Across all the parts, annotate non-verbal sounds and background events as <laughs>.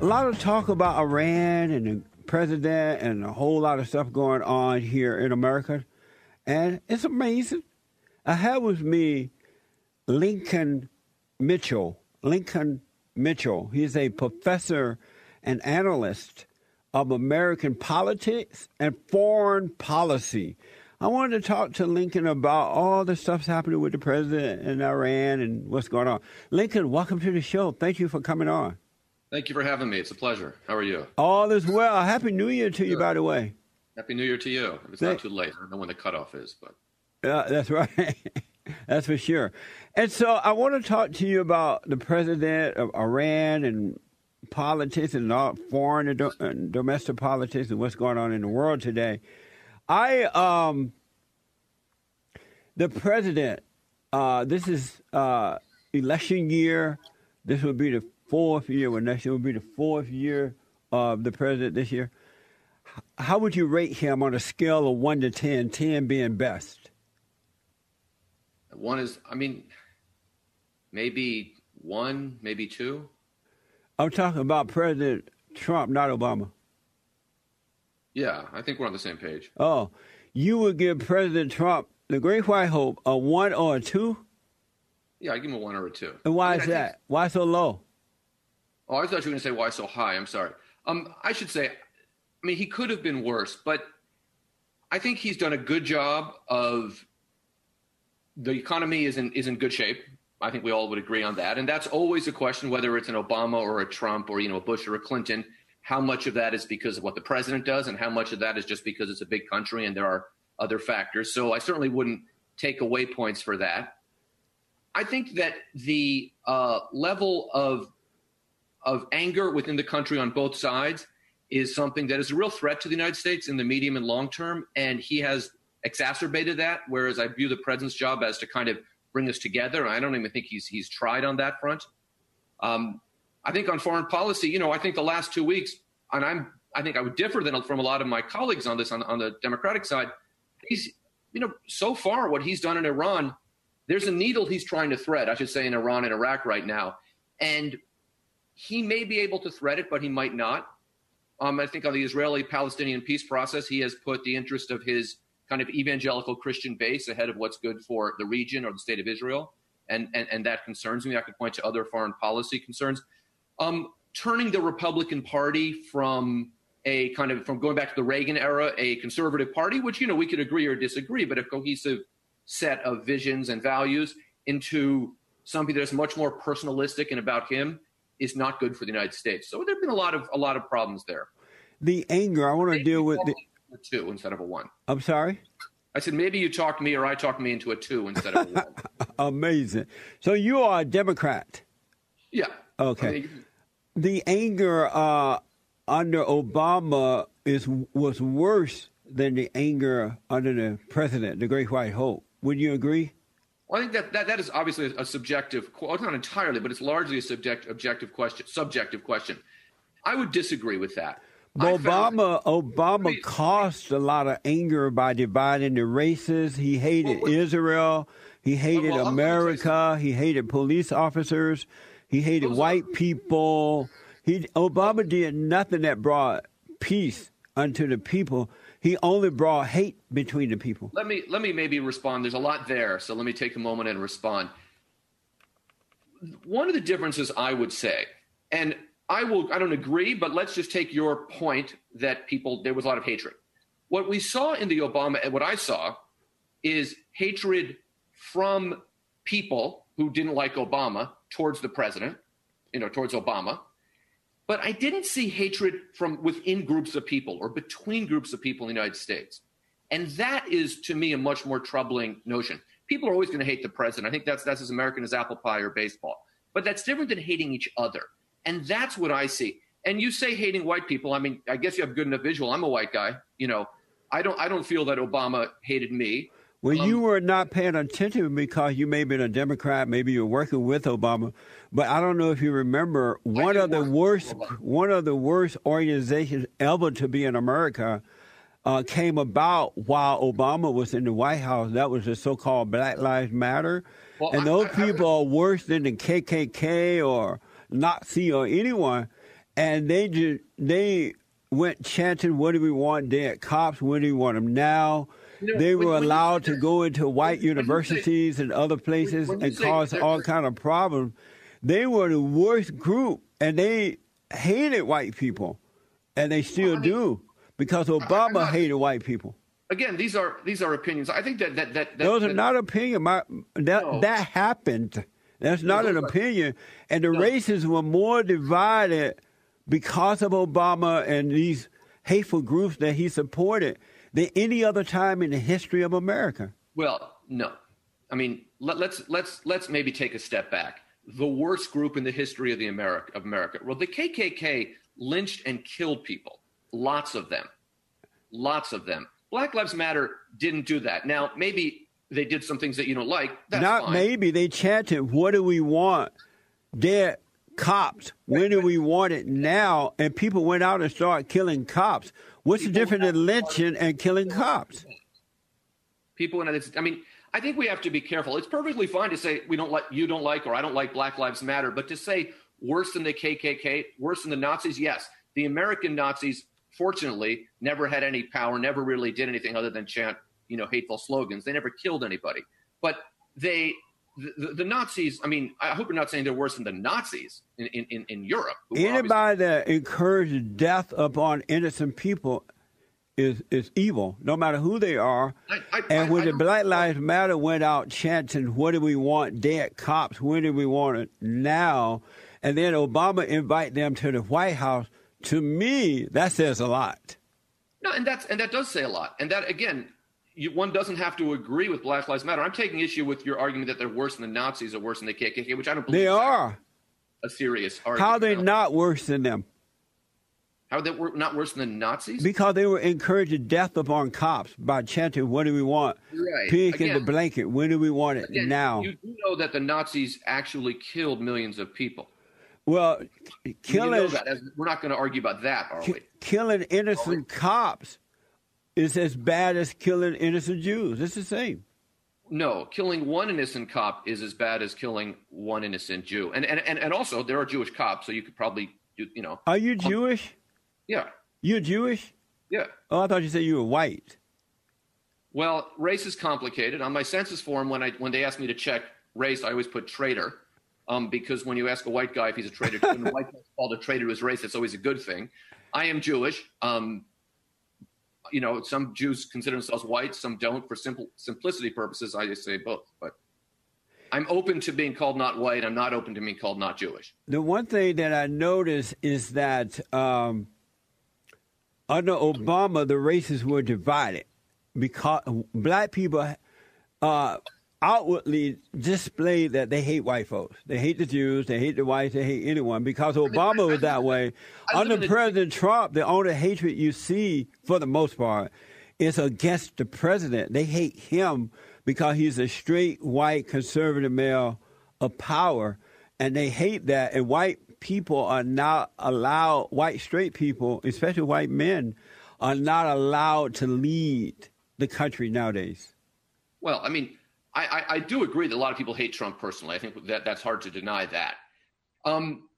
a lot of talk about Iran and the president and a whole lot of stuff going on here in America. And it's amazing. I have with me Lincoln Mitchell. Lincoln Mitchell. He's a professor and analyst of American politics and foreign policy. I wanted to talk to Lincoln about all the stuff's happening with the president and Iran and what's going on. Lincoln, welcome to the show. Thank you for coming on. Thank you for having me. It's a pleasure. How are you? All is well. Happy New Year to you, by the way. Happy New Year to you. It's not too late. I don't know when the cutoff is, but. Yeah, that's right. <laughs> that's for sure. And so I want to talk to you about the president of Iran and politics and all foreign and, do- and domestic politics and what's going on in the world today. I um the president. Uh, this is uh, election year. This will be the fourth year. Well, next year will be the fourth year of the president this year. How would you rate him on a scale of one to 10, 10 being best? One is, I mean, maybe one, maybe two. I'm talking about President Trump, not Obama. Yeah, I think we're on the same page. Oh, you would give President Trump, the Great White Hope, a one or a two? Yeah, I give him a one or a two. And why I mean, is I that? think- Why so low? Oh, I thought you were going to say why so high. I'm sorry. Um, I should say, I mean, he could have been worse, but I think he's done a good job of. The economy is in is in good shape. I think we all would agree on that, and that's always a question whether it's an Obama or a Trump or you know a Bush or a Clinton. How much of that is because of what the president does, and how much of that is just because it's a big country and there are other factors. So I certainly wouldn't take away points for that. I think that the uh, level of of anger within the country on both sides is something that is a real threat to the United States in the medium and long term, and he has exacerbated that. Whereas I view the president's job as to kind of bring us together. I don't even think he's he's tried on that front. Um, I think on foreign policy, you know, I think the last two weeks, and I'm I think I would differ than from a lot of my colleagues on this on, on the Democratic side. He's you know so far what he's done in Iran, there's a needle he's trying to thread. I should say in Iran and Iraq right now, and he may be able to thread it, but he might not. Um, I think on the Israeli-Palestinian peace process, he has put the interest of his kind of evangelical Christian base ahead of what's good for the region or the state of Israel, and and, and that concerns me. I could point to other foreign policy concerns. Um, turning the Republican Party from a kind of from going back to the Reagan era, a conservative party, which you know we could agree or disagree, but a cohesive set of visions and values, into something that's much more personalistic and about him is not good for the United States. So there've been a lot of a lot of problems there. The anger. I want to deal with the. two instead of a one. I'm sorry. I said maybe you talked me or I talked me into a two instead of a one. <laughs> Amazing. So you are a Democrat. yeah. Okay. I mean, The anger uh, under Obama is was worse than the anger under the president, the Great White Hope. Would you agree? Well, I think that, that that is obviously a, subjective, well, not entirely, but it's largely a subject objective question, subjective question. I would disagree with that. Obama Obama mean- caused a lot of anger by dividing the races. He hated Well, Israel. He hated well, I'm gonna tell you America. He hated police officers. He hated Those are- white people. He Obama did nothing that brought peace unto the people. He only brought hate between the people. let me let me maybe respond. There's a lot there, so let me take a moment and respond. One of the differences I would say, and I will I don't agree, but let's just take your point that people there was a lot of hatred. What we saw in the Obama and what I saw is hatred from people who didn't like Obama towards the president, you know, towards Obama. But I didn't see hatred from within groups of people or between groups of people in the United States. And that is to me a much more troubling notion. People are always going to hate the president. I think that's that's as American as apple pie or baseball. But that's different than hating each other. And that's what I see. And you say hating white people. I mean, I guess you have good enough visual. I'm a white guy. You know, I don't I don't feel that Obama hated me. Well, Um, you were not paying attention because you may have been a Democrat, maybe you were working with Obama, but I don't know if you remember one of the worst one of the worst organizations ever to be in America uh, came about while Obama was in the White House. That was the so-called Black Lives Matter, Well, and those I- I people are worse than the KKK or Nazi or anyone. and they just they went chanting, "What do we want? Dead cops. What do we want them now?" They were allowed to go into white say- universities and other places and say cause all kind of problems. They were the worst group, and they hated white people, and they still Well, I mean- do because Obama not- hated white people. Again, these are these are opinions. I think that that that, that Those are that- not opinion. My, that No. that happened. That's not an opinion. And the No. races were more divided because of Obama and these hateful groups that he supported than any other time in the history of America. Well, no. I mean, let, let's let's let's maybe take a step back. The worst group in the history of the America of America. Well, the KKK lynched and killed people. Lots of them. Lots of them. Black Lives Matter didn't do that. Now, maybe they did some things that you don't like. That's not fine. maybe they chanted, "What do we want?" Dead cops. When do we want it now? And people went out and started killing cops. What's the difference in lynching and killing cops? people it's i mean i think we have to be careful. It's perfectly fine to say we don't like you don't like or i don't like black lives matter but to say worse than the kkk worse than the nazis yes. The american nazis fortunately never had any power never really did anything other than chant you know hateful slogans. They never killed anybody. But they the, the nazis i mean i hope you're not saying they're worse than the nazis in, in, in, europe who were obviously- Anybody that encourages death upon innocent people is is evil, no matter who they are. I- I- and when I the Black Lives Matter went out chanting, "What do we want? Dead cops. When do we want it now?" and then Obama invite them to the White House. To me, that says a lot. No, and that's and that does say a lot. And that again, you, one doesn't have to agree with Black Lives Matter. I'm taking issue with your argument that they're worse than the Nazis or worse than the KKK, which I don't believe They are. a serious argument. How are they No. not worse than them? How they were not worse than the Nazis? Because they were encouraging death upon cops by chanting, "What do we want? Right. Pig in the blanket. When do we want it Again, now?" You do know that the Nazis actually killed millions of people. well, You killing know that. As- We're not going to argue about that, are we? killing innocent cops is as bad as killing innocent Jews. It's the same. No, killing one innocent cop is as bad as killing one innocent Jew. And and and, and also there are Jewish cops, so you could probably do, you know, Are you Jewish? yeah, You're Jewish? yeah. Oh, I thought you said you were white. Well, race is complicated. On my census form, when I when they ask me to check race, I always put traitor, um, because when you ask a white guy if he's a traitor, <laughs> when a white guy's called a traitor to his race, it's always a good thing. I am Jewish. Um, you know, some Jews consider themselves white, some don't. For simple simplicity purposes, I just say both. But I'm open to being called not white. I'm not open to being called not Jewish. The one thing that I noticed is that um, under Obama, the races were divided because black people uh, outwardly display that they hate white folks. They hate the Jews, they hate the whites, they hate anyone because Obama was that way. I Under President Trump, the only hatred you see, for the most part, is against the president. They hate him because he's a straight white conservative male of power, and they hate that. And white people are not allowed, white straight people, especially white men, are not allowed to lead the country nowadays. Well, I mean, I, I, I do agree that a lot of people hate Trump personally. I think that that's hard to deny that. Um,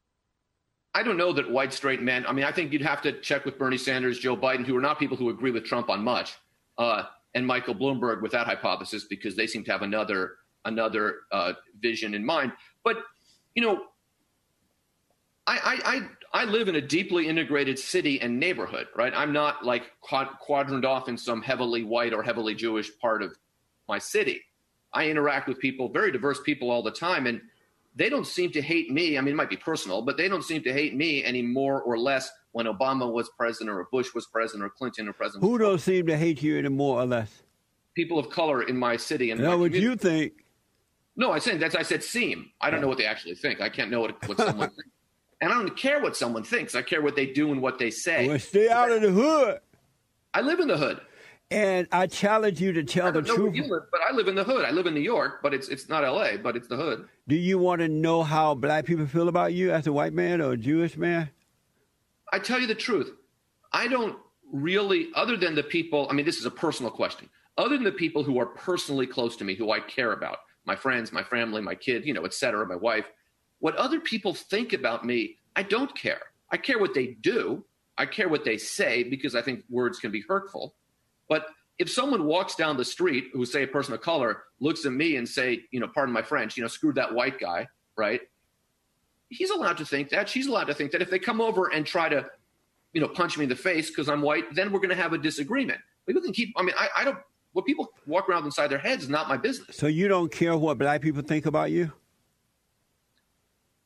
I don't know that white straight men. I mean, I think you'd have to check with Bernie Sanders, Joe Biden, who are not people who agree with Trump on much, uh, and Michael Bloomberg with that hypothesis because they seem to have another another uh, vision in mind. But you know, I, I I live in a deeply integrated city and neighborhood, right? I'm not like quad- quadrant off in some heavily white or heavily Jewish part of my city. I interact with people, very diverse people all the time, and they don't seem to hate me. I mean, it might be personal, but they don't seem to hate me any more or less when Obama was president or Bush was president or Clinton or president. Who don't seem to hate you any more or less? People of color in my city and Now, what community. you think? No, I said that's I said seem. I don't know what they actually think. I can't know what, what someone thinks. And I don't care what someone thinks. I care what they do and what they say. Well, stay out of the hood. I live in the hood. And I challenge you to tell the don't know where truth. live, but I live in the hood. I live in New York, but it's it's not L.A., but it's the hood. Do you want to know how black people feel about you as a white man or a Jewish man? I tell you the truth. I don't really, other than the people. I mean, this is a personal question. Other than the people who are personally close to me, who I care about, my friends, my family, my kid, you know, et cetera, my wife. What other people think about me, I don't care. I care what they do. I care what they say because I think words can be hurtful. But if someone walks down the street who say a person of color looks at me and say, you know, pardon my French, you know, screw that white guy, right? He's allowed to think that. She's allowed to think that. If they come over and try to, you know, punch me in the face because I'm white, then we're going to have a disagreement. People can keep. I mean, I, I don't. What people walk around inside their heads is not my business. So you don't care what black people think about you?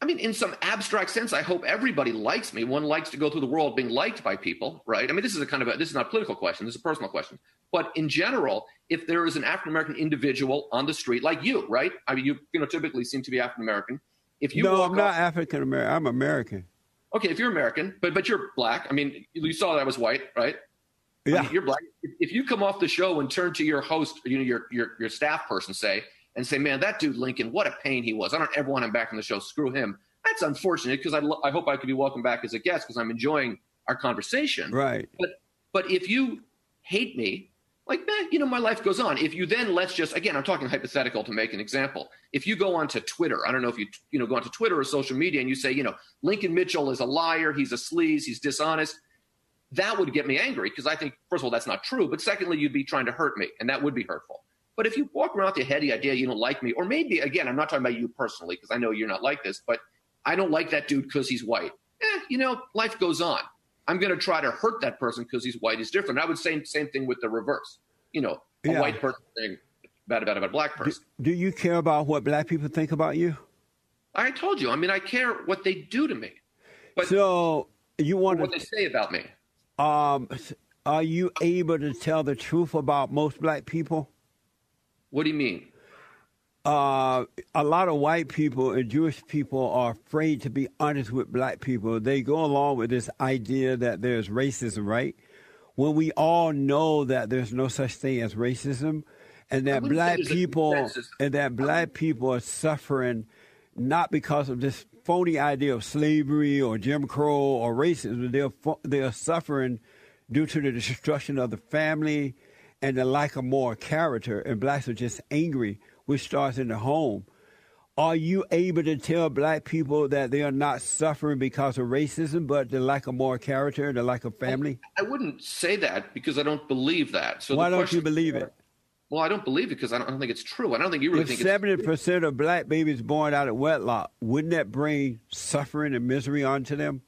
I mean, in some abstract sense, I hope everybody likes me. One likes to go through the world being liked by people, right? I mean, this is a kind of a, this is not a political question. This is a personal question. But in general, if there is an African American individual on the street like you, right? I mean, you you know typically seem to be African American. If you no, I'm not African American. I'm American. Okay, if you're American, but but you're black. I mean, you saw that I was white, right? I Yeah. mean, you're black. If, if you come off the show and turn to your host, you know, your your your staff person, say and say, "Man, that dude Lincoln, what a pain he was. I don't ever want him back on the show. Screw him." That's unfortunate because I, lo- I hope I could be welcome back as a guest because I'm enjoying our conversation. Right. But but if you hate me, like man, you know, my life goes on. If you then let's just again, I'm talking hypothetical to make an example. If you go onto Twitter, I don't know if you you know go onto Twitter or social media and you say, you know, Lincoln Mitchell is a liar, he's a sleaze, he's dishonest. That would get me angry because I think first of all that's not true, but secondly you'd be trying to hurt me, and that would be hurtful. But if you walk around with the heady idea you don't like me, or maybe again, I'm not talking about you personally because I know you're not like this, but I don't like that dude because he's white. Eh, you know, life goes on. I'm going to try to hurt that person because he's white is different. I would say same thing with the reverse. You know, a Yeah. white person saying bad about a black person. Do you care about what black people think about you? I told you. I mean, I care what they do to me, but So you want what they say about me. Um, are you able to tell the truth about most black people? What do you mean? uh, a lot of white people and Jewish people are afraid to be honest with black people. They go along with this idea that there's racism, right? When we all know that there's no such thing as racism, and that black people and that black people are suffering not because of this phony idea of slavery or Jim Crow or racism. They're they are suffering due to the destruction of the family and the lack of moral character. And blacks are just angry, which starts in the home. Are you able to tell black people that they are not suffering because of racism, but the lack of moral character, and the lack of family? I wouldn't say that because I don't believe that. So Why don't question- you believe it? Well, I don't believe it because I don't, I don't think it's true. I don't think you really If think it's seventy percent of black babies born out of wedlock, wouldn't that bring suffering and misery onto them?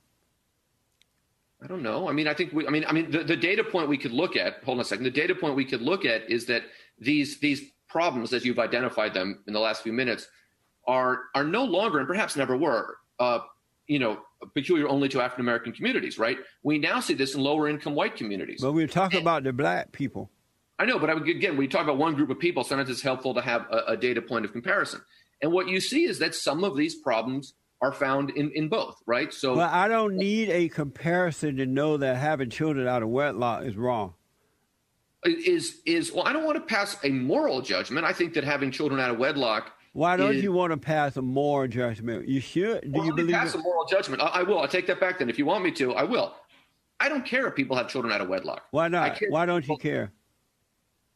I don't know. I mean, I think we. I mean, I mean, the, the data point we could look at. Hold on a second. The data point we could look at is that these these problems, as you've identified them in the last few minutes, are are no longer and perhaps never were. Uh, you know, peculiar only to African American communities, right? We now see this in lower income white communities. But we're talking about the black people. I know, but I would, again, when you talk about one group of people, sometimes it's helpful to have a, a data point of comparison. And what you see is that some of these problems are found in, in both, right? So Well, I don't need a comparison to know that having children out of wedlock is wrong. is is well, I don't want to pass a moral judgment. I think that having children out of wedlock. Why don't is- you want to pass a moral judgment? You should. Do Well, you believe pass it? a moral judgment? I, I will. I take that back. Then, if you want me to, I will. I don't care if people have children out of wedlock. Why not? Why don't you care?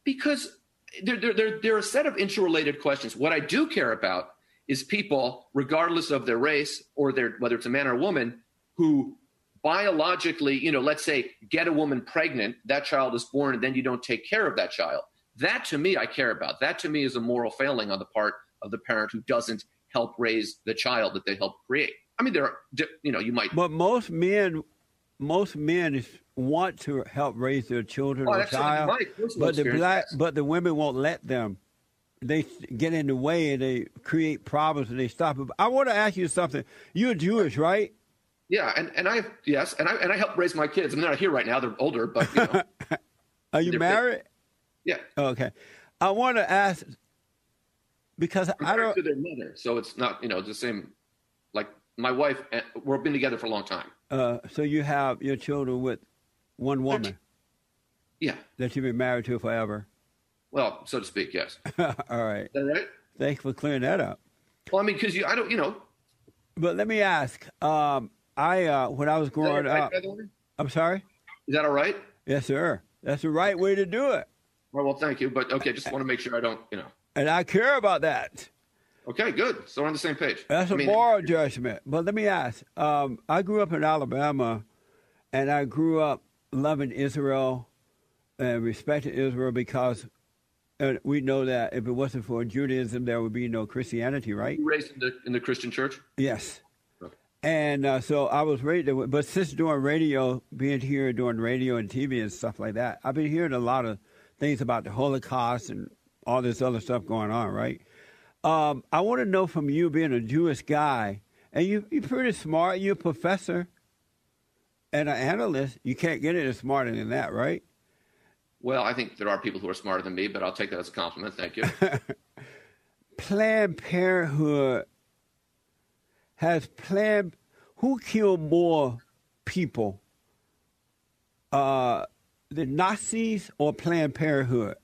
because there, there, there, there are a set of interrelated questions. What I do care about is people, regardless of their race or their whether it's a man or a woman, who biologically, you know, let's say get a woman pregnant, that child is born, and then you don't take care of that child. That to me, I care about. That to me is a moral failing on the part of the parent who doesn't help raise the child that they help create. I mean, there are, you know, you might. But most men, most men want to help raise their children Oh, or child, but the black, but the women won't let them. They get in the way and they create problems and they stop it. I want to ask you something. You're Jewish, right? Yeah, and, and I yes, and I and I help raise my kids. I mean, they're not here right now; they're older, but you know, <laughs> Are you big. married? yeah. Okay. I want to ask because I'm I don't. to their mother, so it's not you know the same. Like my wife, uh, we've been together for a long time. Uh, so you have your children with one woman Yeah, that you've been married to forever. Well, so to speak, yes. Is <laughs> All right. that right? Thanks for clearing that up. Well, I mean, because you, I don't, you know, But let me ask. Um, I uh, when I was growing right, up. by the way? I'm sorry. Is that all right? Yes, sir. That's the right way to do it, Well, well, thank you, but okay, just want to make sure I don't, you know. and I care about that. Okay, good. So we're on the same page. That's I a mean, moral judgment. But let me ask. Um, I grew up in Alabama, and I grew up loving Israel and respecting Israel because uh, we know that if it wasn't for Judaism, there would be no Christianity, right? you raised in the in the Christian church. Yes. Okay. And uh, so I was raised, but since doing radio, being here doing radio and TV and stuff like that, I've been hearing a lot of things about the Holocaust and all this other stuff going on, right? Um, I want to know from you, being a Jewish guy, and you, you're pretty smart, you're a professor and an analyst. You can't get any smarter than that, right? Well, I think there are people who are smarter than me, but I'll take that as a compliment. Thank you. <laughs> Planned Parenthood has planned who killed more people, uh, the Nazis or Planned Parenthood?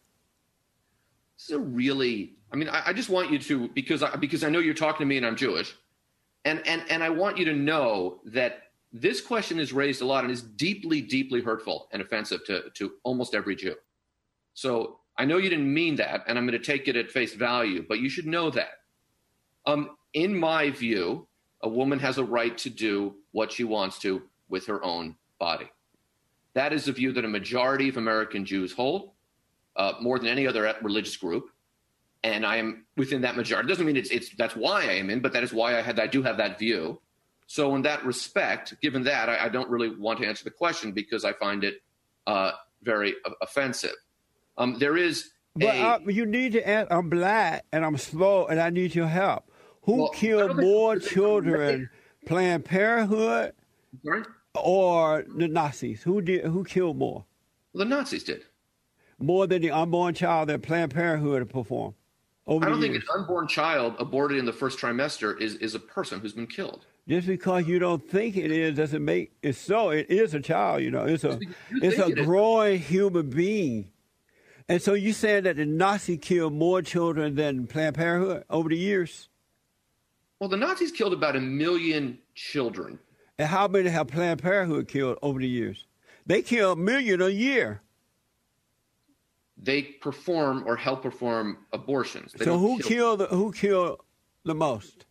This is a really. I mean, I, I just want you to because I, because I know you're talking to me and I'm Jewish, and and and I want you to know that this question is raised a lot and is deeply, deeply hurtful and offensive to to almost every Jew. So I know you didn't mean that, and I'm going to take it at face value, but you should know that. Um, in my view, a woman has a right to do what she wants to with her own body. That is a view that a majority of American Jews hold, uh, more than any other religious group. And I am within that majority. It doesn't mean it's, it's that's why I am in, but that is why I had I do have that view. So in that respect, given that, I, I don't really want to answer the question because I find it uh, very offensive. Um, there is But a, uh, you need to ask. I'm black and I'm slow and I need your help. Who Well, killed more children, Planned Parenthood sorry? or the Nazis? Who did? Who killed more? Well, the Nazis did. More than the unborn child that Planned Parenthood performed I don't think an unborn child aborted in the first trimester is, is a person who's been killed. Just because you don't think it is doesn't make it so. It is a child, you know. It's a it's a think it is. growing human being. And so you saying that the Nazi killed more children than Planned Parenthood over the years? Well, the Nazis killed about a million children. And how many have Planned Parenthood killed over the years? They kill a million a year. They perform or help perform abortions. They so who kill killed the, who killed the most?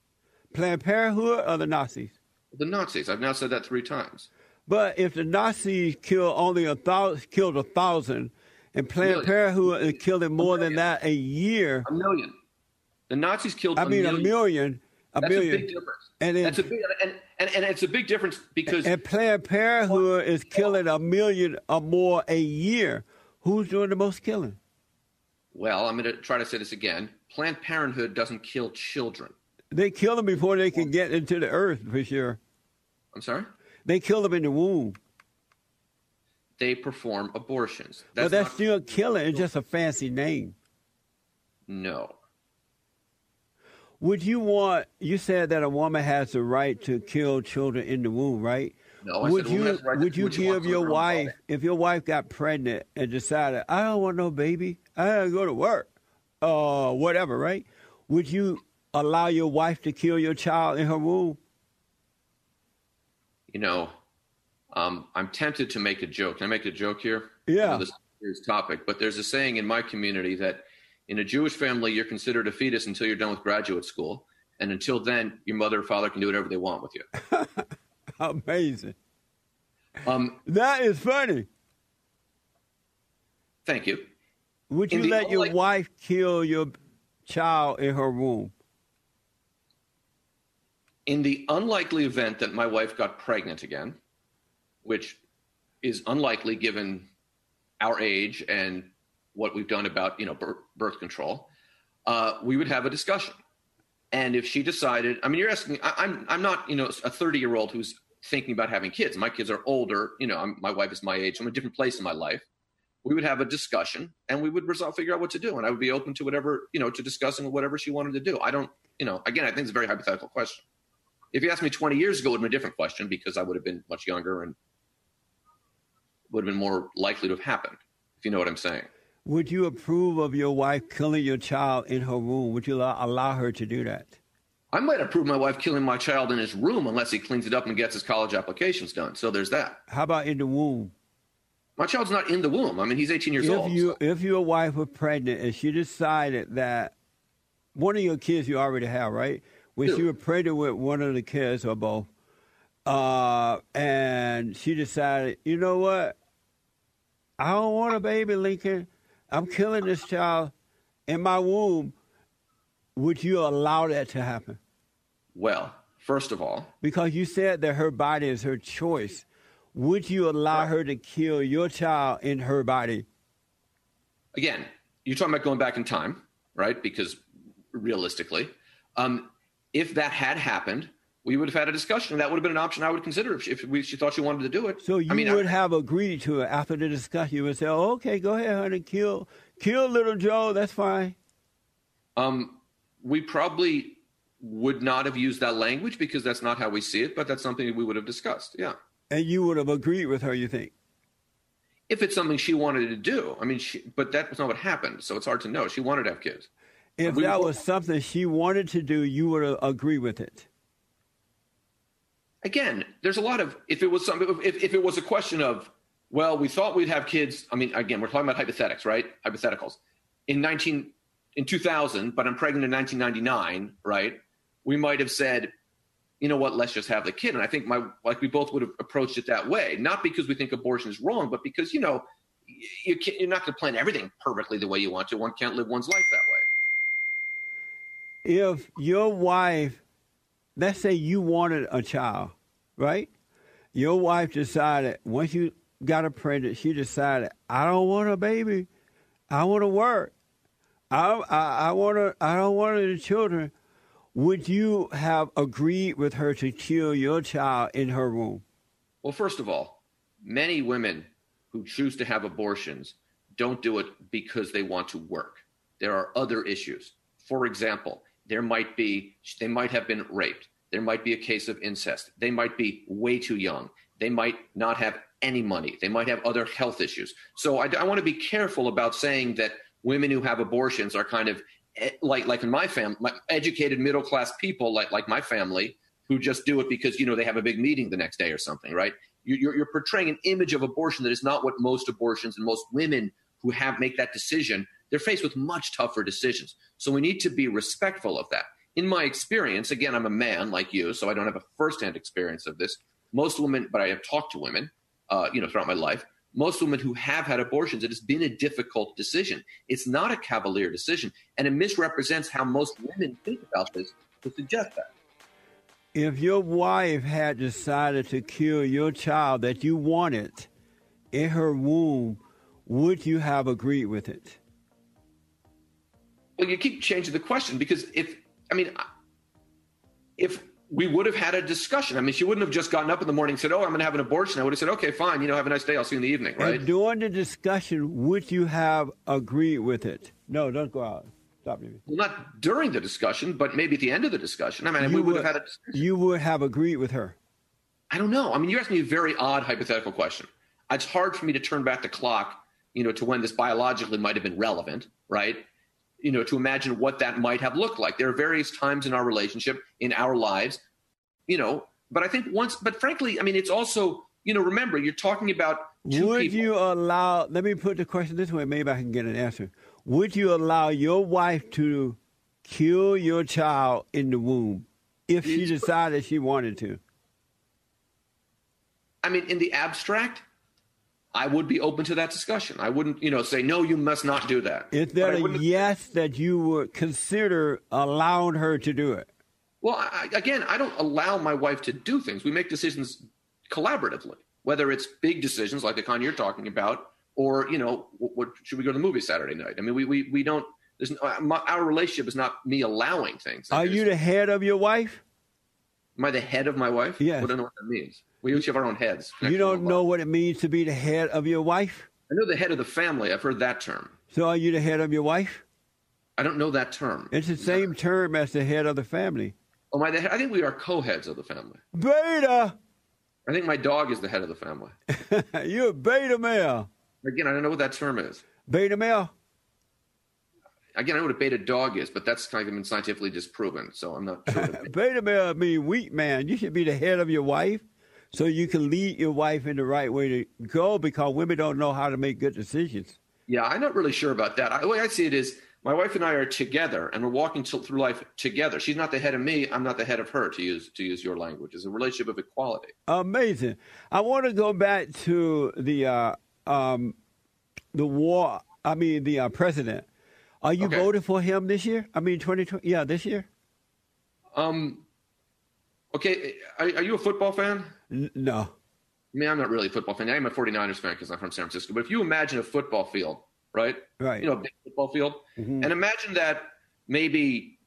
Planned Parenthood or the Nazis? the Nazis? I've now said that three times. But if the Nazis killed only a thousand, killed a thousand, and Planned Million. Parenthood is killing more than that a year, A million. The Nazis killed. I mean a a million. million, a That's a million, big difference. And That's a big and, and and it's a big difference because and Planned Parenthood is killing a million or more a year. Who's doing the most killing? well, I'm going to try to say this again. Planned Parenthood doesn't kill children. They kill them before they can get into the earth, for sure. I'm sorry. They kill them in the womb. They perform abortions. but that's not- still killing. It's just a fancy name. no. Would you want? You said that a woman has the right to kill children in the womb, right? No, I would said a woman you right would you give your wife if your wife got pregnant and decided I don't want no baby, I gotta go to work, uh, whatever, right? Would you allow your wife to kill your child in her womb? you know, um, I'm tempted to make a joke. Can I make a joke here? Yeah. This is serious topic, but there's a saying in my community that in a Jewish family, you're considered a fetus until you're done with graduate school. And until then, your mother or father can do whatever they want with you. <laughs> Amazing. Um, That is funny. thank you. Would you let your unlike- wife kill your child in her womb? In the unlikely event that my wife got pregnant again, which is unlikely given our age and what we've done about you know birth, control, uh, we would have a discussion. And if she decided, I mean, you're asking, I, I'm I'm not you know a 30 year old who's thinking about having kids. My kids are older. You know, I'm, my wife is my age. I'm a different place in my life. We would have a discussion, and we would resolve, figure out what to do. And I would be open to whatever you know to discussing whatever she wanted to do. I don't, you know, again, I think it's a very hypothetical question. If you asked me 20 years ago, it would have been a different question because I would have been much younger and would have been more likely to have happened, if you know what I'm saying. Would you approve of your wife killing your child in her womb? Would you allow, allow her to do that? I might approve my wife killing my child in his room unless he cleans it up and gets his college applications done. So there's that. How about in the womb? My child's not in the womb. I mean, he's 18 years if old. you so- if your wife were pregnant and she decided that one of your kids you already have, right? When she was pregnant with one of the kids or both, uh, and she decided, you know what? I don't want a baby, Lincoln. I'm killing this child in my womb. Would you allow that to happen? Well, first of all, Because you said that her body is her choice. Would you allow Right. her to kill your child in her body? again, you're talking about going back in time, right? Because realistically, um, if that had happened, we would have had a discussion. That would have been an option I would consider if she, if we, she thought she wanted to do it. So you I mean, would I- have agreed to it after the discussion. You would say, oh, "Okay, go ahead, honey, kill, kill little Joe. That's fine." Um, we probably would not have used that language because that's not how we see it, but that's something we would have discussed. Yeah. And you would have agreed with her. You think? If it's something she wanted to do, I mean, she, but that was not what happened. So it's hard to know. She wanted to have kids. If We- that was something she wanted to do, you would agree with it. again, there's a lot of if it was something if, if it was a question of well, we thought we'd have kids. I mean, again, we're talking about hypothetics, right? Hypotheticals. In 19 in 2000, but I'm pregnant in 1999, right? We might have said, you know what, let's just have the kid. And I think my like we both would have approached it that way, not because we think abortion is wrong, but because you know you can't, you're not going to plan everything perfectly the way you want to. One can't live one's life that way. If your wife, let's say you wanted a child, right? Your wife decided once you got a pregnant, she decided, "I don't want a baby. I want to work. I I, I want to. I don't want any children." Would you have agreed with her to kill your child in her womb? Well, first of all, many women who choose to have abortions don't do it because they want to work. There are other issues. For example, there might be they might have been raped. There might be a case of incest. They might be way too young. They might not have any money. They might have other health issues. So I, I want to be careful about saying that women who have abortions are kind of eh, like like in my family, educated middle class people like like my family who just do it because you know they have a big meeting the next day or something, right? You- You're, you're portraying an image of abortion that is not what most abortions and most women who have make that decision. They're faced with much tougher decisions. So we need to be respectful of that. In my experience, again, I'm a man like you, so I don't have a firsthand experience of this. Most women, but I have talked to women, uh, you know, throughout my life. Most women who have had abortions, it has been a difficult decision. It's not a cavalier decision, and it misrepresents how most women think about this to suggest that. If your wife had decided to kill your child that you wanted in her womb, would you have agreed with it? Well, you keep changing the question because if I mean, if we would have had a discussion, I mean, she wouldn't have just gotten up in the morning and said, "Oh, I'm going to have an abortion." I would have said, "Okay, fine. You know, have a nice day. I'll see you in the evening." Right? And during the discussion, would you have agreed with it? No, don't go out. Stop me. Well, not during the discussion, but maybe at the end of the discussion. I mean, You we would would- have had a discussion. You would have agreed with her. I don't know. I mean, you're asking me a very odd hypothetical question. It's hard for me to turn back the clock, you know, to when this biologically might have been relevant, right? You know, to imagine what that might have looked like. There are various times in our relationship, in our lives, you know, but I think once, but frankly, I mean, it's also, you know, remember, you're talking about two Would people. you allow, let me put the question this way, maybe I can get an answer. Would you allow your wife to kill your child in the womb if she decided she wanted to? I mean, in the abstract, I would be open to that discussion. I wouldn't, you know, say, no, you must not do that. Is But that I a yes that you would consider allowing her to do it? Well, I, again, I don't allow my wife to do things. We make decisions collaboratively, whether it's big decisions like the kind you're talking about, or you know, what, what should we go to the movie Saturday night? I mean, we we, we don't. There's, uh, my, our relationship is not me allowing things. Are you the head of your wife? Am I the head of my wife? Yes. I don't know what that means. We each have our own heads. You don't know what it means to be the head of your wife? I know the head of the family. I've heard that term. So are you the head of your wife? I don't know that term. It's the same term as the head of the family. Oh, my, I think we are co-heads of the family. Beta! I think my dog is the head of the family. <laughs> You're a beta male. Again, I don't know what that term is. Beta male? Again, I know what a beta dog is, but that's kind of been scientifically disproven, so I'm not sure. what it <laughs> means. Beta male means weak man. You should be the head of your wife so you can lead your wife in the right way to go because women don't know how to make good decisions. Yeah, I'm not really sure about that. I, the way I see it is my wife and I are together, and we're walking t- through life together. She's not the head of me. I'm not the head of her. To use to use your language, it's a relationship of equality. Amazing. I want to go back to the uh, um, the war. I mean, the uh, president. Are you Okay. voting for him this year? I mean, 2020. Yeah, this year. Um, okay, are, are you a football fan? N- no. I mean, I'm not really a football fan. I am a 49ers fan because I'm from San Francisco. But if you imagine a football field, right? Right. You know, a big football field, Mhm. and imagine that maybe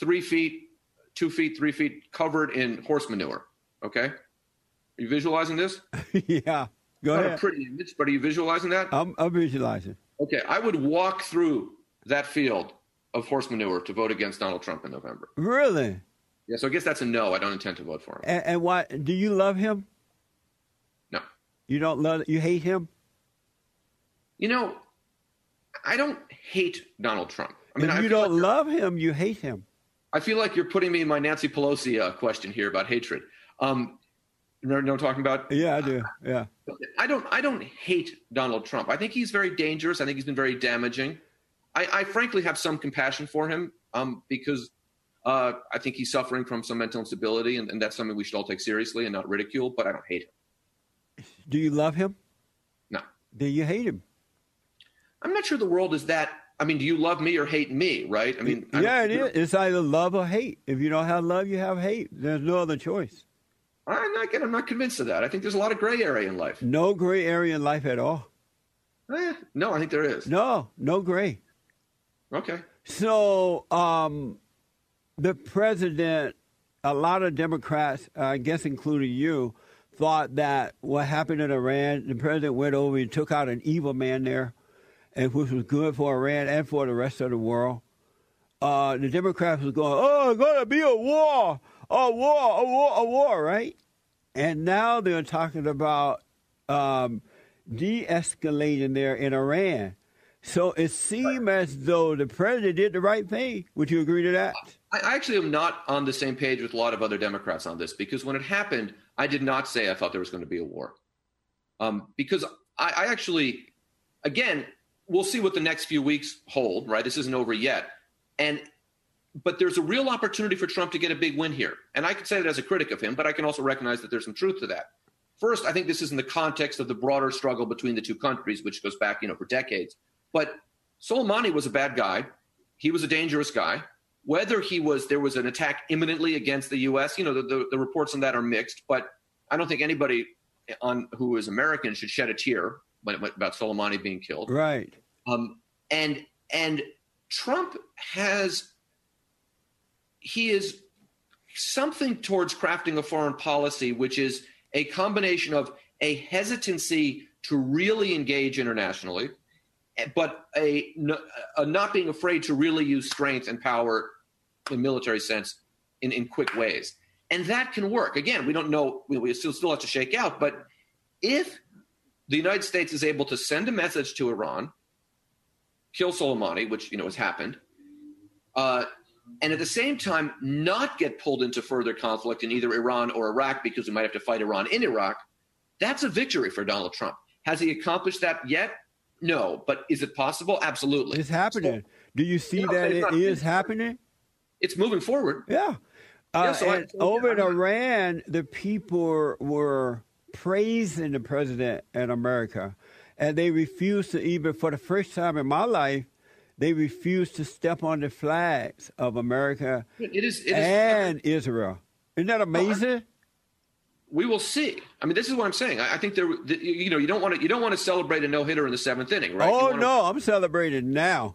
three feet, two feet, three feet covered in horse manure. Okay, are you visualizing this? <laughs> yeah. Go Not a ahead. pretty image, but are you visualizing that? I'm, I'm visualizing. Okay, I would walk through that field of horse manure to vote against Donald Trump in November. Really? Yeah, so I guess that's a no. I don't intend to vote for him. And, and why? Do you love him? No. You don't love. You hate him. You know, I don't hate Donald Trump. I mean, if I you don't like love him, you hate him. I feel like you're putting me in my Nancy Pelosi uh, question here about hatred. Um, you know what I'm talking about? Yeah, I do. Yeah. I don't. I don't hate Donald Trump. I think he's very dangerous. I think he's been very damaging. I, I frankly have some compassion for him um, because uh, I think he's suffering from some mental instability, and, and that's something we should all take seriously and not ridicule. But I don't hate him. Do you love him? No, Do you hate him? I'm not sure the world is that. I mean, do you love me or hate me? Right? I mean, I yeah, it is. It's either love or hate. If you don't have love, you have hate. There's no other choice. I'm not. Again, I'm not convinced of that. I think there's a lot of gray area in life. No gray area in life at all. Eh, no, I think there is. No, no gray. Okay. So, um, the president, a lot of Democrats, I guess including you, thought that what happened in Iran, the president went over and took out an evil man there, and which was good for Iran and for the rest of the world. Uh, the Democrats was going, oh, it's going to be a war, a war, a war, a war, right? And now they're talking about um, de-escalating there in Iran. So it seemed as though the president did the right thing. Would you agree to that? I actually am not on the same page with a lot of other Democrats on this because when it happened, I did not say I thought there was going to be a war. Um, because I, I actually, again, we'll see what the next few weeks hold. Right, this isn't over yet, and but there's a real opportunity for Trump to get a big win here. And I can say that as a critic of him, but I can also recognize that there's some truth to that. First, I think this is in the context of the broader struggle between the two countries, which goes back, you know, for decades. But Soleimani was a bad guy. He was a dangerous guy. Whether he was there was an attack imminently against the U.S., you know, the, the, the reports on that are mixed. But I don't think anybody on who is American should shed a tear about Soleimani being killed. Right. Um, and and Trump has he is something towards crafting a foreign policy, which is a combination of a hesitancy to really engage internationally, but a, a not being afraid to really use strength and power in military sense in, in quick ways. And that can work. Again, we don't know, we, we still, still have to shake out, but if the United States is able to send a message to Iran, kill Soleimani, which you know has happened, uh, and at the same time not get pulled into further conflict in either Iran or Iraq because we might have to fight Iran in Iraq, that's a victory for Donald Trump. Has he accomplished that yet? No, but is it possible? Absolutely. It's happening. So, Do you see Yeah, that it not- is happening? it's moving forward. Yeah. Uh, Yeah, so I- over in Iran, the people were praising the president in America, and they refused to even, for the first time in my life, they refused to step on the flags of America It is. It is and Israel. Isn't that amazing? We will see. I mean, this is what I'm saying. I, I think there. the- You know, you don't want to. You don't want to celebrate a no hitter in the seventh inning, right? Oh wanna- no, I'm celebrating now.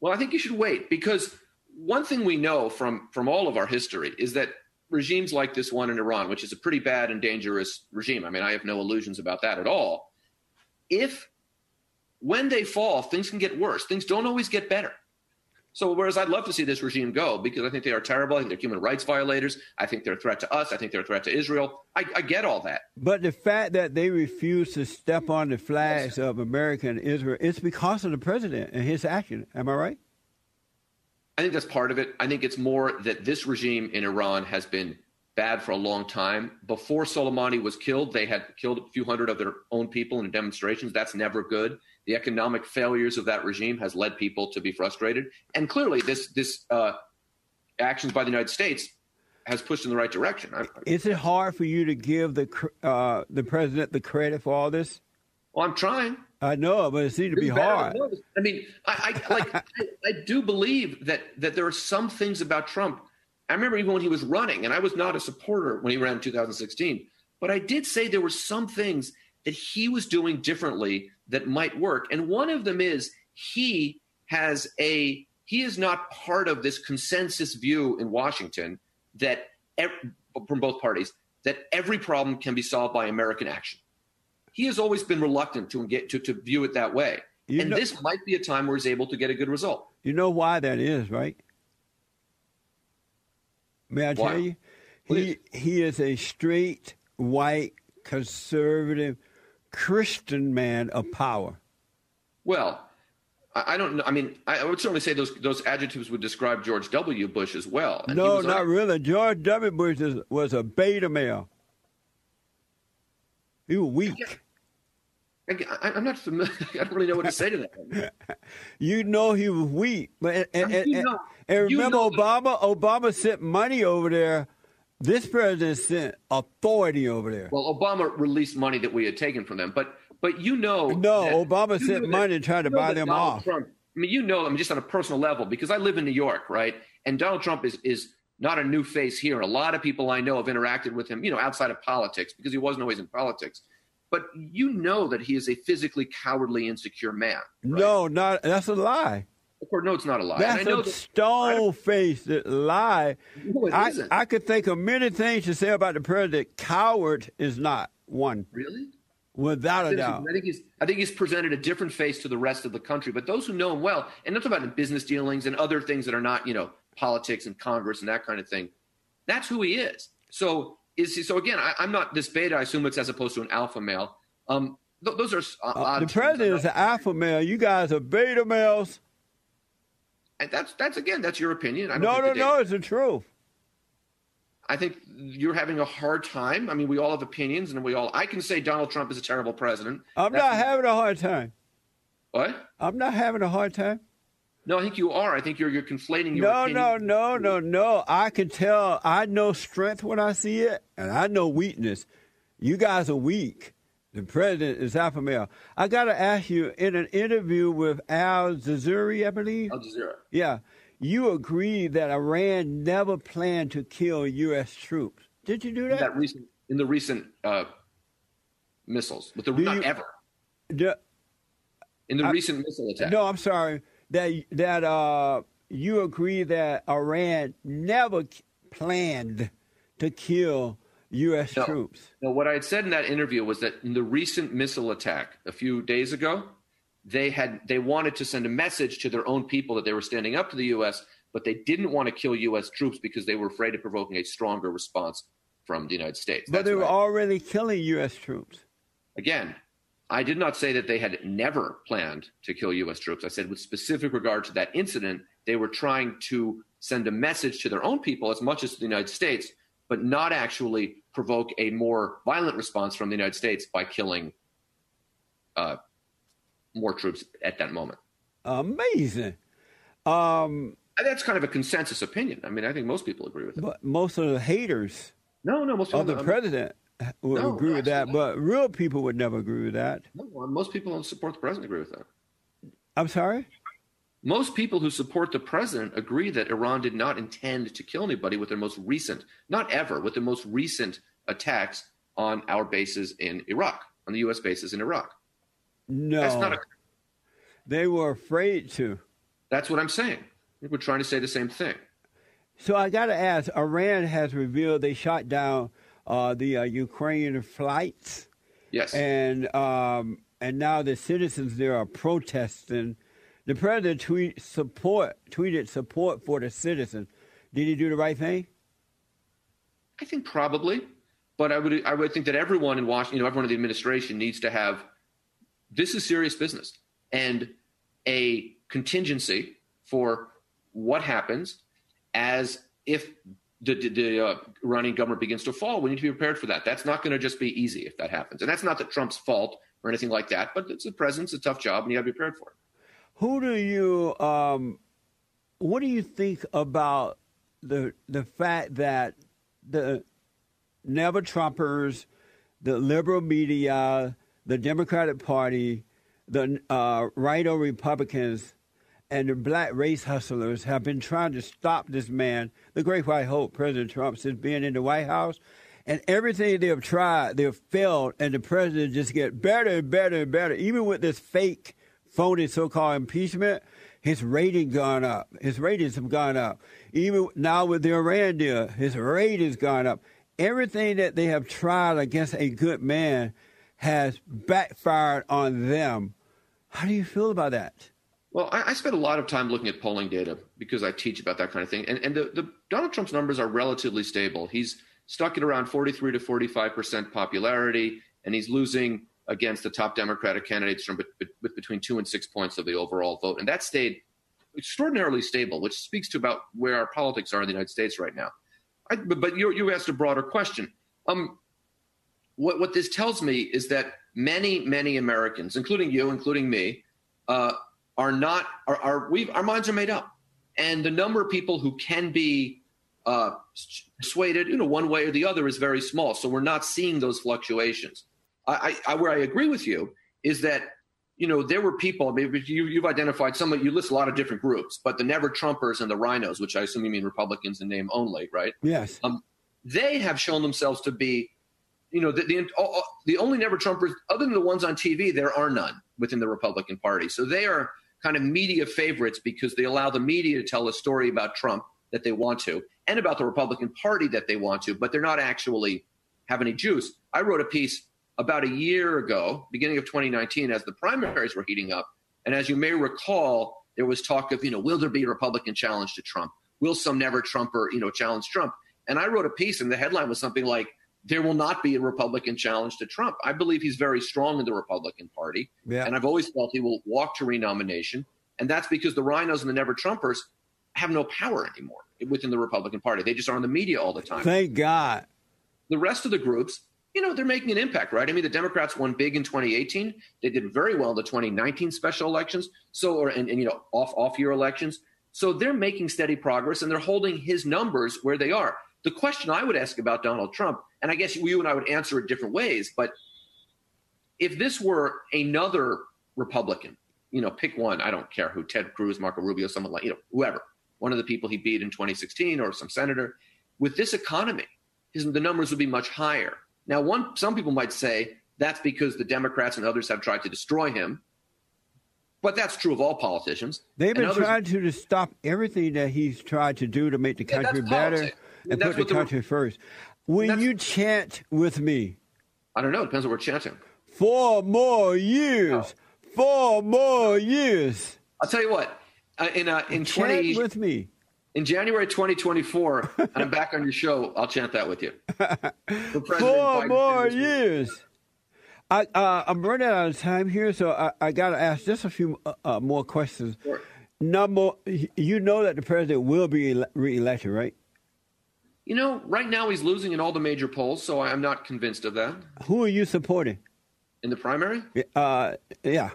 Well, I think you should wait because one thing we know from from all of our history is that regimes like this one in Iran, which is a pretty bad and dangerous regime. I mean, I have no illusions about that at all. If when they fall, things can get worse. Things don't always get better. So, whereas I'd love to see this regime go because I think they are terrible. I think they're human rights violators. I think they're a threat to us. I think they're a threat to Israel. I, I get all that. But the fact that they refuse to step on the flags of America and Israel, it's because of the president and his action. Am I right? I think that's part of it. I think it's more that this regime in Iran has been bad for a long time. Before Soleimani was killed, they had killed a few hundred of their own people in demonstrations. That's never good. the economic failures of that regime has led people to be frustrated. And clearly, this this uh, actions by the United States has pushed in the right direction. I, Is it hard for you to give the uh, the president the credit for all this? Well, I'm trying. I know, but it seems to be hard. I mean, I, I like <laughs> I, I do believe that that there are some things about Trump. I remember even when he was running, and I was not a supporter when he ran in 2016, but I did say there were some things that he was doing differently that might work. And one of them is he has a he is not part of this consensus view in Washington that from both parties that every problem can be solved by American action. He has always been reluctant to get to, to view it that way. You and know, this might be a time where he's able to get a good result. You know why that is, right? May I why? tell you? He he is a straight white conservative Christian man of power. Well, I don't know. I mean, I would certainly say those those adjectives would describe George W. Bush as well. And no, not really. George W. Bush is, was a beta male. He was weak. I, am not familiar. <laughs> I don't really know what to say to that. <laughs> you know he was weak, but and, and, you and remember Obama? Obama sent money over there. This president sent authority over there. Well, Obama released money that we had taken from them, but but you know, no, that, Obama sent money to try to buy them Donald off. Trump, I mean, you know, I mean, just on a personal level, because I live in New York, right? And Donald Trump is is not a new face here. A lot of people I know have interacted with him, you know, outside of politics, because he wasn't always in politics. But you know that he is a physically cowardly, insecure man. Right? No, not that's a lie. Of course, no, it's not a lie. That's a stone faced lie. No, it I, isn't. I could think of many things to say about the president. Coward is not one. Really? Without a doubt. I think he's I think he's presented a different face to the rest of the country. But those who know him well, and not about in business dealings and other things that are not, you know, politics and Congress and that kind of thing, that's who he is. So is he so again, I, am not this beta, I assume it's as opposed to an alpha male. Um th- those are uh, uh, the president is an alpha male. You guys are beta males. And that's that's again, that's your opinion. no, no, no, it's the truth. I think you're having a hard time. I mean, we all have opinions, and we all. I can say Donald Trump is a terrible president. I'm That's not having a hard time. What? I'm not having a hard time. No, I think you are. I think you're you're conflating your. No, opinion. no, no, no, no. I can tell. I know strength when I see it, and I know weakness. You guys are weak. The president is alpha male. I got to ask you in an interview with Al Jazeera, I believe. Al Jazeera. Yeah you agree that Iran never planned to kill U.S. troops. Did you do that? In, that recent, in the recent uh, missiles, but the do not you, ever. Do, in the I, recent missile attack. No, I'm sorry. That that uh, you agree that Iran never planned to kill U.S. No, troops. No, what I had said in that interview was that in the recent missile attack a few days ago, they had they wanted to send a message to their own people that they were standing up to the U.S., but they didn't want to kill U.S. troops because they were afraid of provoking a stronger response from the United States. But they were already killing U.S. troops. Again, I did not say that they had never planned to kill U.S. troops. I said, with specific regard to that incident, they were trying to send a message to their own people as much as to the United States, but not actually provoke a more violent response from the United States by killing uh, more troops at that moment. Amazing. Um, that's kind of a consensus opinion. I mean, I think most people agree with it. But most of the haters, no, no, most of the president would no, agree with that. Not. But real people would never agree with that. No, most people who support the president agree with that. I'm sorry. Most people who support the president agree that Iran did not intend to kill anybody with their most recent, not ever, with their most recent attacks on our bases in Iraq, on the U.S. bases in Iraq. No. That's not a. They were afraid to. That's what I'm saying. We're trying to say the same thing. So I got to ask Iran has revealed they shot down uh, the uh, Ukrainian flights. Yes. And, um, and now the citizens there are protesting. The president tweet support, tweeted support for the citizens. Did he do the right thing? I think probably, but I would I would think that everyone in Washington, you know, everyone in the administration needs to have this is serious business and a contingency for what happens as if the, the, the uh, Iranian government begins to fall. We need to be prepared for that. That's not going to just be easy if that happens. And that's not that Trump's fault or anything like that. But it's a president's a tough job, and you got to be prepared for it. Who do you? Um, what do you think about the the fact that the never Trumpers, the liberal media, the Democratic Party, the uh, right or Republicans, and the black race hustlers have been trying to stop this man, the great white hope, President Trump, since being in the White House. And everything they've tried, they've failed, and the president just get better and better and better. Even with this fake, phony so-called impeachment, his rating gone up. His ratings have gone up. Even now with the Iran deal, his ratings gone up. Everything that they have tried against a good man has backfired on them. How do you feel about that? Well, I, I, spend a lot of time looking at polling data because I teach about that kind of thing. And, and the, the Donald Trump's numbers are relatively stable. He's stuck at around 43 to 45 percent popularity, and he's losing against the top Democratic candidates from with between two and six points of the overall vote, and that stayed extraordinarily stable, which speaks to about where our politics are in the United States right now. I, but, you, you asked a broader question. Um, what what this tells me is that many many Americans, including you, including me, uh, are not are, are we our minds are made up, and the number of people who can be uh, persuaded, you know, one way or the other is very small. So we're not seeing those fluctuations. I, I, where I agree with you is that, you know, there were people, maybe you, you've identified some you list a lot of different groups, but the never Trumpers and the RINOs, which I assume you mean Republicans in name only, right? Yes. Um, they have shown themselves to be, you know, the, the, the only never Trumpers, other than the ones on TV, there are none within the Republican Party. So they are kind of media favorites because they allow the media to tell a story about Trump that they want to and about the Republican Party that they want to, but they're not actually have any juice. I wrote a piece about a year ago, beginning of 2019, as the primaries were heating up. And as you may recall, there was talk of, you know, will there be a Republican challenge to Trump? Will some never Trumper, you know, challenge Trump? And I wrote a piece, and the headline was something like, there will not be a Republican challenge to Trump. I believe he's very strong in the Republican Party. Yeah. And I've always felt he will walk to renomination. And that's because the RINOs and the never Trumpers have no power anymore within the Republican Party. They just are in the media all the time. Thank God. The rest of the groups, you know, they're making an impact, right? I mean, the Democrats won big in 2018. They did very well in the 2019 special elections. So, or and, and you know, off off year elections. So they're making steady progress and they're holding his numbers where they are. The question I would ask about Donald Trump, and I guess you and I would answer it different ways, but if this were another Republican, you know, pick one, I don't care who, Ted Cruz, Marco Rubio, someone like, you know, whoever, one of the people he beat in 2016 or some senator. With this economy, his, the numbers would be much higher. Now, one some people might say that's because the Democrats and others have tried to destroy him. But that's true of all politicians. They've been others, trying to stop everything that he's tried to do to make the country yeah, better and put the country the, first. Will you chant with me? I don't know. It depends on what we're chanting. Four more years. Oh. Four more years. I'll tell you what uh, in uh, in chant 20 with me in January 2024, and I'm back on your show. I'll chant that with you. <laughs> Four more years. I, uh, I'm running out of time here, so I, I got to ask just a few uh, uh, more questions. Sure. Number, you know that the president will be reelected, right? You know, right now he's losing in all the major polls, so I'm not convinced of that. Who are you supporting? In the primary? Uh, yeah.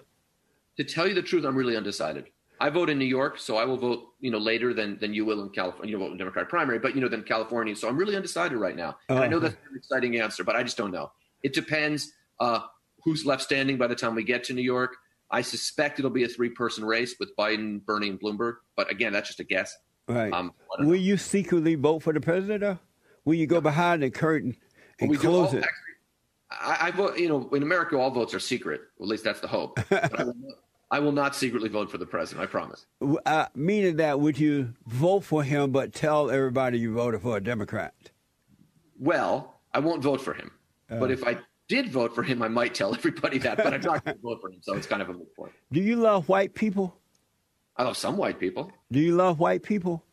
To tell you the truth, I'm really undecided. I vote in New York, so I will vote, you know, later than than you will in California. You know, vote in Democratic primary, but you know, than California. So I'm really undecided right now. And I know that's an exciting answer, but I just don't know. It depends uh, who's left standing by the time we get to New York. I suspect it'll be a three-person race with Biden, Bernie, and Bloomberg. But again, that's just a guess. Right. Um, will know. you secretly vote for the president? Or will you go behind the curtain and well, close it? Actually, I, I vote. You know, in America, all votes are secret. Well, at least that's the hope. <laughs> I will not secretly vote for the president. I promise. Uh, meaning that, would you vote for him, but tell everybody you voted for a Democrat? Well, I won't vote for him. Uh, but if I did vote for him, I might tell <laughs> everybody that. But I'm not going to vote for him, so it's kind of a moot point. Do you love white people? I love some white people. Do you love white people?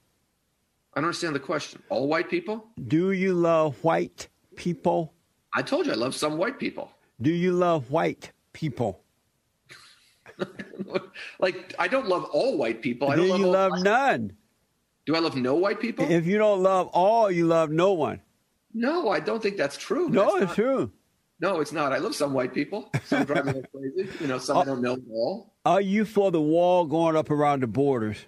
I don't understand the question. All white people? Do you love white people? I told you I love some white people. Do you love white people? <laughs> like I don't love all white people. I Do don't you love, love none? Do I love no white people? If you don't love all, you love no one. No, I don't think that's true. No, that's it's not, true. No, it's not. I love some white people. Some drive me crazy. You know, some I uh, don't know at all. Are you for the wall going up around the borders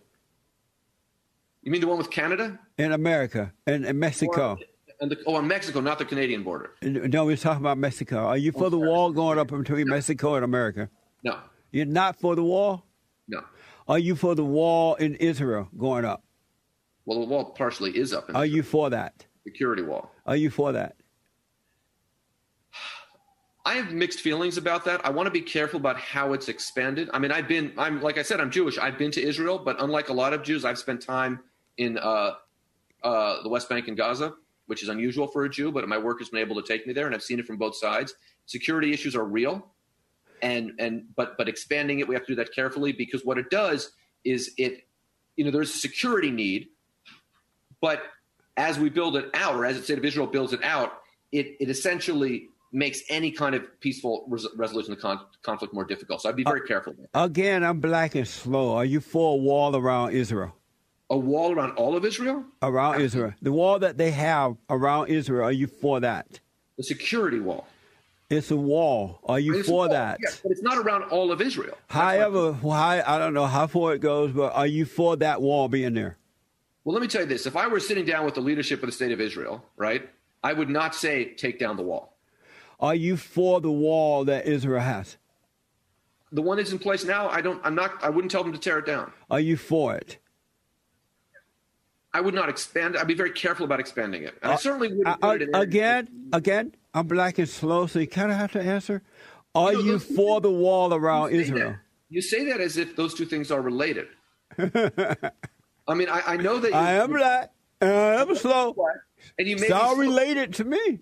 You mean the one with Canada? in America and, and Mexico? Or- and the, oh, on Mexico, not the Canadian border. No, we're talking about Mexico. Are you for oh, the wall going up between Mexico and America? No, You're not for the wall? no. Are you for the wall in Israel going up? Well, the wall partially is up in Are the you for that? security wall. Are you for that? I have mixed feelings about that. I want to be careful about how it's expanded. I mean, I've been, I'm like I said, I'm Jewish. I've been to Israel, but unlike a lot of Jews, I've spent time in uh, uh, the West Bank and Gaza, which is unusual for a Jew. But my work has been able to take me there, and I've seen it from both sides. Security issues are real, and and but but expanding it, we have to do that carefully because what it does is it, you know, there's a security need, but as we build it out, or as the state of Israel builds it out, it it essentially makes any kind of peaceful res- resolution of con- conflict more difficult. So I'd be very uh, careful. Again, I'm black and slow. Are you for a wall around Israel? A wall around all of Israel, Around Israel. The wall that they have around Israel, are you for that? the security wall. It's a wall. Are you It's for that? yes, but it's not around all of Israel. That's However, why I don't know how far it goes, but are you for that wall being there? well, let me tell you this: if I were sitting down with the leadership of the state of Israel, right, I would not say take down the wall. Are you for the wall that Israel has? The one that's in place now, I don't. I'm not. I wouldn't tell them to tear it down. Are you for it? I would not expand. I'd be very careful about expanding it. And I certainly wouldn't. Uh, put it in there. again, again, I'm black and slow, so you kind of have to answer. Are You know, you for the wall around You Israel? that- You say that as if those two things are related. <laughs> I mean, I, I know that you, I am black. and I am slow. and you may It's all slow. related to me.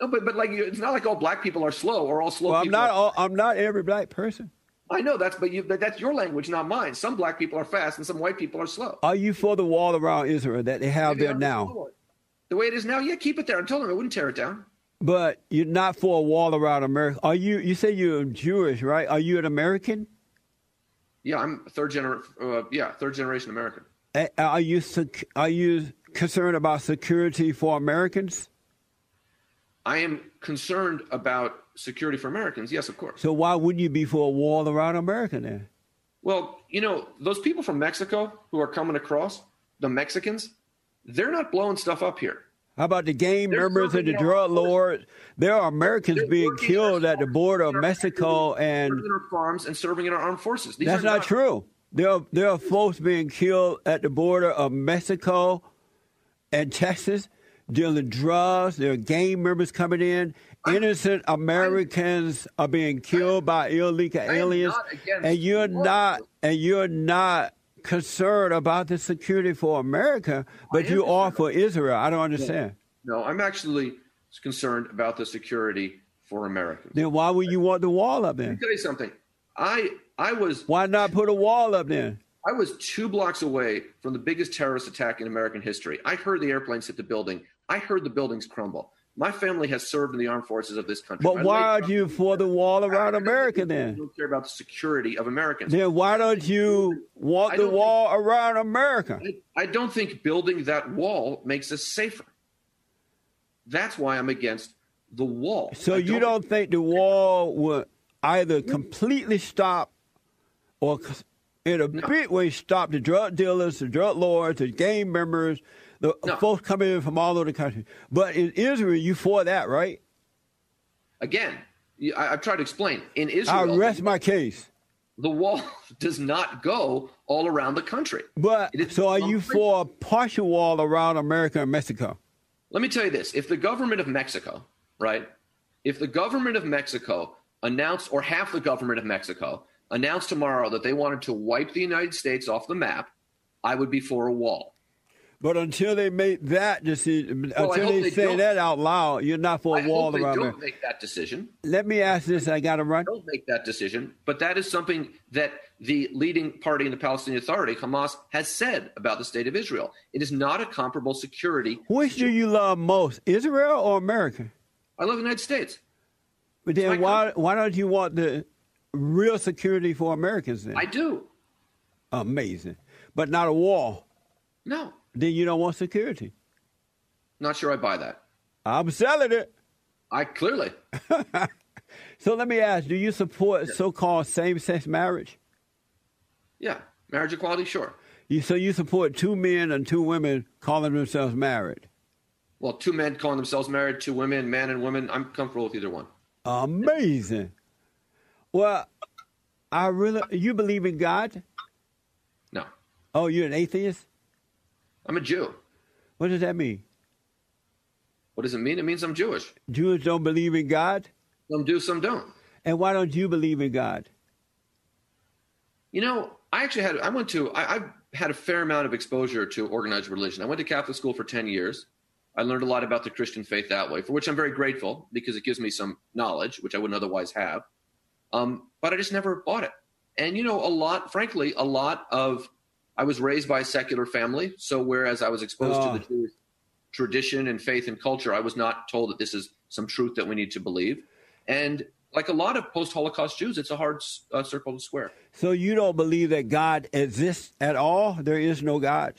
No, but but like it's not like all black people are slow or all slow Well, I'm not. All, I'm not every black person. I know that's but you but that's your language, not mine. Some black people are fast and some white people are slow. Are you for the wall around Israel that they have Maybe there now? The way it is now, yeah, keep it there. I told them I wouldn't tear it down. But you're not for a wall around America. Are you? You say you're Jewish, right? Are you an American? Yeah, I'm third gener uh, yeah, third generation American. Are you? sec- Are you concerned about security for Americans? I am concerned about security for Americans. Yes, of course. So why wouldn't you be for a wall around America then? Well, you know, those people from Mexico who are coming across, the Mexicans, they're not blowing stuff up here. How about the gang members and the drug lords? There are Americans They're being killed at the border of Mexico, and in our farms and serving in our armed forces. These that's are not true. There are, there are folks being killed at the border of Mexico and Texas dealing drugs. There are gang members coming in. Innocent Americans are being killed by illegal aliens, and you're not, and you're not concerned about the security for America, but you are for Israel. I don't understand. No, I'm actually concerned about the security for Americans. Then why would you want the wall up Let there? me tell you something. I I was Why not put a wall up there? I was two blocks away from the biggest terrorist attack in American history. I heard the airplanes hit the building. I heard the buildings crumble. My family has served in the armed forces of this country. But why uh, laid- are you for the wall around America then? don't care about the security of Americans. Then why don't you want the don't think- wall around America? I, I don't think building that wall makes us safer. That's why I'm against the wall. So I you don't think the wall would either completely stop or in a big way stop the drug dealers, the drug lords, the gang members, the No. folks coming in from all over the country. But in Israel, you for that, right? Again, I, I've tried to explain. In Israel, I rest my case. the wall <laughs> does not go all around the country. But so are you for a partial wall around America and Mexico? Let me tell you this: if the government of Mexico, right, if the government of Mexico announced, or half the government of Mexico announced tomorrow that they wanted to wipe the United States off the map, I would be for a wall. But until they make that decision, Well, until they, they say don't. that out loud, you're not for a wall around don't America. make that decision. Let me ask this. I got to run. Don't make that decision. But that is something that the leading party in the Palestinian Authority, Hamas, has said about the state of Israel. It is not a comparable security. Which do you love most, Israel or America? I love the United States. But then why why don't you want the real security for Americans then? I do. Amazing. But not a wall. No, Then you don't want security. not sure I buy that. I'm selling it. I clearly. <laughs> so let me ask: Do you support so-called same-sex marriage? Yeah, marriage equality, sure. You, so you support two men and two women calling themselves married? Well, two men calling themselves married, two women, man and woman. I'm comfortable with either one. Amazing. Well, I really. You believe in God? No. Oh, you're an atheist? I'm a Jew. What does that mean? What does it mean? It means I'm Jewish. Jews don't believe in God? Some do, some don't. And why don't you believe in God? You know, I actually had, I went to, I, I've had a fair amount of exposure to organized religion. I went to Catholic school for 10 years. I learned a lot about the Christian faith that way, for which I'm very grateful because it gives me some knowledge, which I wouldn't otherwise have. Um, but I just never bought it. And, you know, a lot, frankly, a lot of, I was raised by a secular family. So whereas I was exposed Oh. to the Jewish tradition and faith and culture, I was not told that this is some truth that we need to believe. And like a lot of post Holocaust Jews, it's a hard uh, circle to square. So you don't believe that God exists at all? There is no God.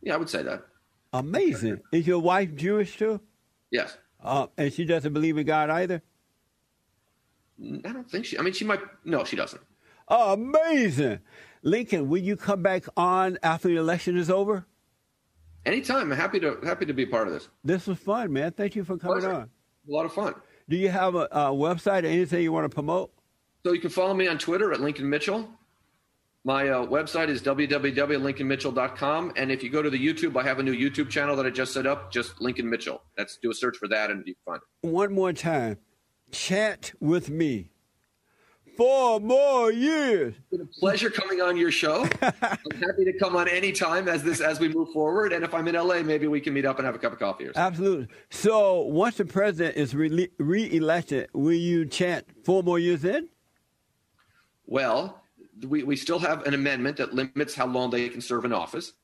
Yeah, I would say that. Amazing. Is your wife Jewish too? Yes. Uh, and she doesn't believe in God either? I don't think she, I mean, she might, no, she doesn't. Amazing. Lincoln, will you come back on after the election is over? Anytime. I'm happy to, happy to be part of this. This was fun, man. Thank you for coming Pleasure. on. A lot of fun. Do you have a, a website or anything you want to promote? So you can follow me on Twitter at Lincoln Mitchell. My uh, website is www.lincolnmitchell.com. And if you go to the YouTube, I have a new YouTube channel that I just set up, just Lincoln Mitchell. That's do a search for that and you can find it. One more time. chat with me. Four more years. It's been a pleasure coming on your show. <laughs> I'm happy to come on anytime as this as we move forward. And if I'm in LA, maybe we can meet up and have a cup of coffee or something. Absolutely. So once the president is re- re-elected, will you chant four more years in? Well, we, we still have an amendment that limits how long they can serve in office.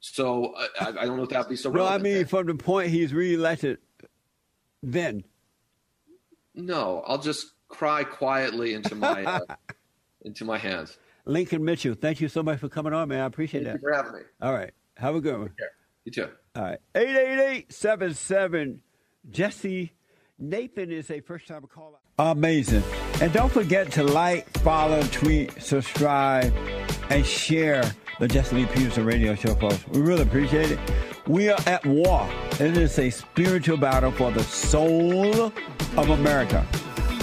So uh, I, I don't know if that would be so No, I mean from the point he's re-elected. Then No, I'll just cry quietly into my uh, <laughs> into my hands. Lincoln Mitchell, thank you so much for coming on, man. I appreciate Thank you that. for having me. All right, have a good one. You too. All right, eight eight eight seven seven. Jesse Nathan is a first time caller. Amazing, and don't forget to like, follow, tweet, subscribe, and share the Jesse Lee Peterson Radio Show, folks. We really appreciate it. We are at war. It is a spiritual battle for the soul of America,